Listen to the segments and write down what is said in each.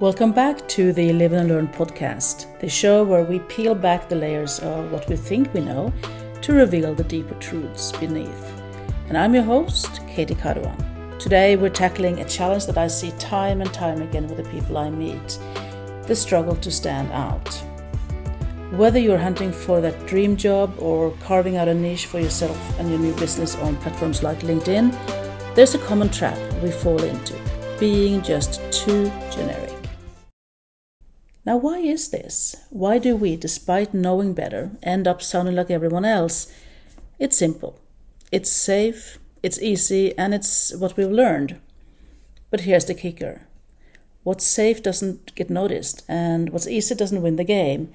Welcome back to the Live and Learn podcast, the show where we peel back the layers of what we think we know to reveal the deeper truths beneath. And I'm your host, Katy Caroan. Today we're tackling a challenge that I see time and time again with the people I meet the struggle to stand out. Whether you're hunting for that dream job or carving out a niche for yourself and your new business on platforms like LinkedIn, there's a common trap we fall into being just too generic. Now, why is this? Why do we, despite knowing better, end up sounding like everyone else? It's simple. It's safe, it's easy, and it's what we've learned. But here's the kicker what's safe doesn't get noticed, and what's easy doesn't win the game.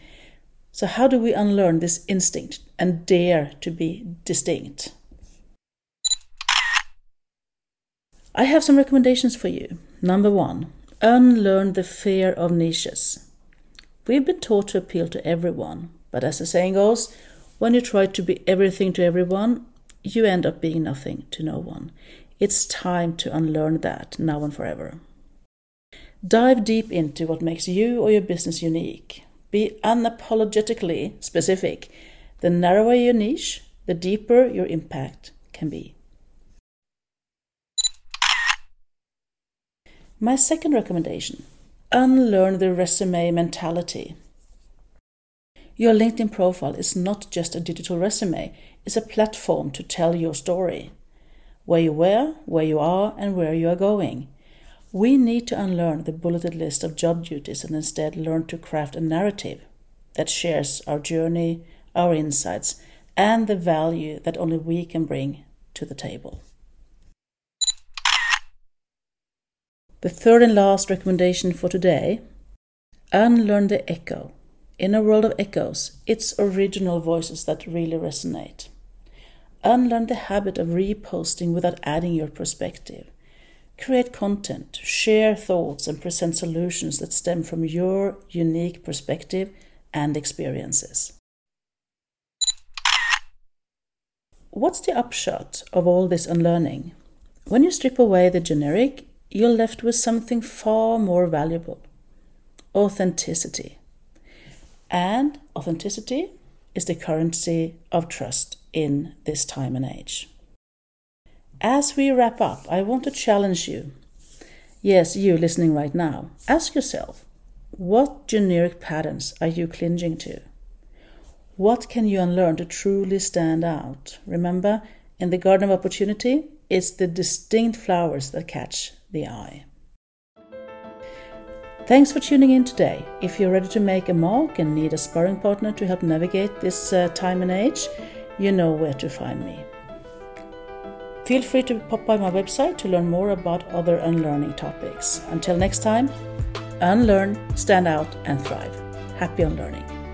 So, how do we unlearn this instinct and dare to be distinct? I have some recommendations for you. Number one, unlearn the fear of niches. We've been taught to appeal to everyone, but as the saying goes, when you try to be everything to everyone, you end up being nothing to no one. It's time to unlearn that now and forever. Dive deep into what makes you or your business unique. Be unapologetically specific. The narrower your niche, the deeper your impact can be. My second recommendation unlearn the resume mentality. Your LinkedIn profile is not just a digital resume, it's a platform to tell your story. Where you were, where you are, and where you are going. We need to unlearn the bulleted list of job duties and instead learn to craft a narrative that shares our journey, our insights, and the value that only we can bring to the table. The third and last recommendation for today unlearn the echo. In a world of echoes, it's original voices that really resonate. Unlearn the habit of reposting without adding your perspective. Create content, share thoughts, and present solutions that stem from your unique perspective and experiences. What's the upshot of all this unlearning? When you strip away the generic you're left with something far more valuable authenticity. And authenticity is the currency of trust in this time and age. As we wrap up, I want to challenge you. Yes, you listening right now. Ask yourself what generic patterns are you clinging to? What can you unlearn to truly stand out? Remember, in the Garden of Opportunity, it's the distinct flowers that catch the eye. Thanks for tuning in today. If you're ready to make a mark and need a sparring partner to help navigate this uh, time and age, you know where to find me. Feel free to pop by my website to learn more about other unlearning topics. Until next time, unlearn, stand out, and thrive. Happy unlearning.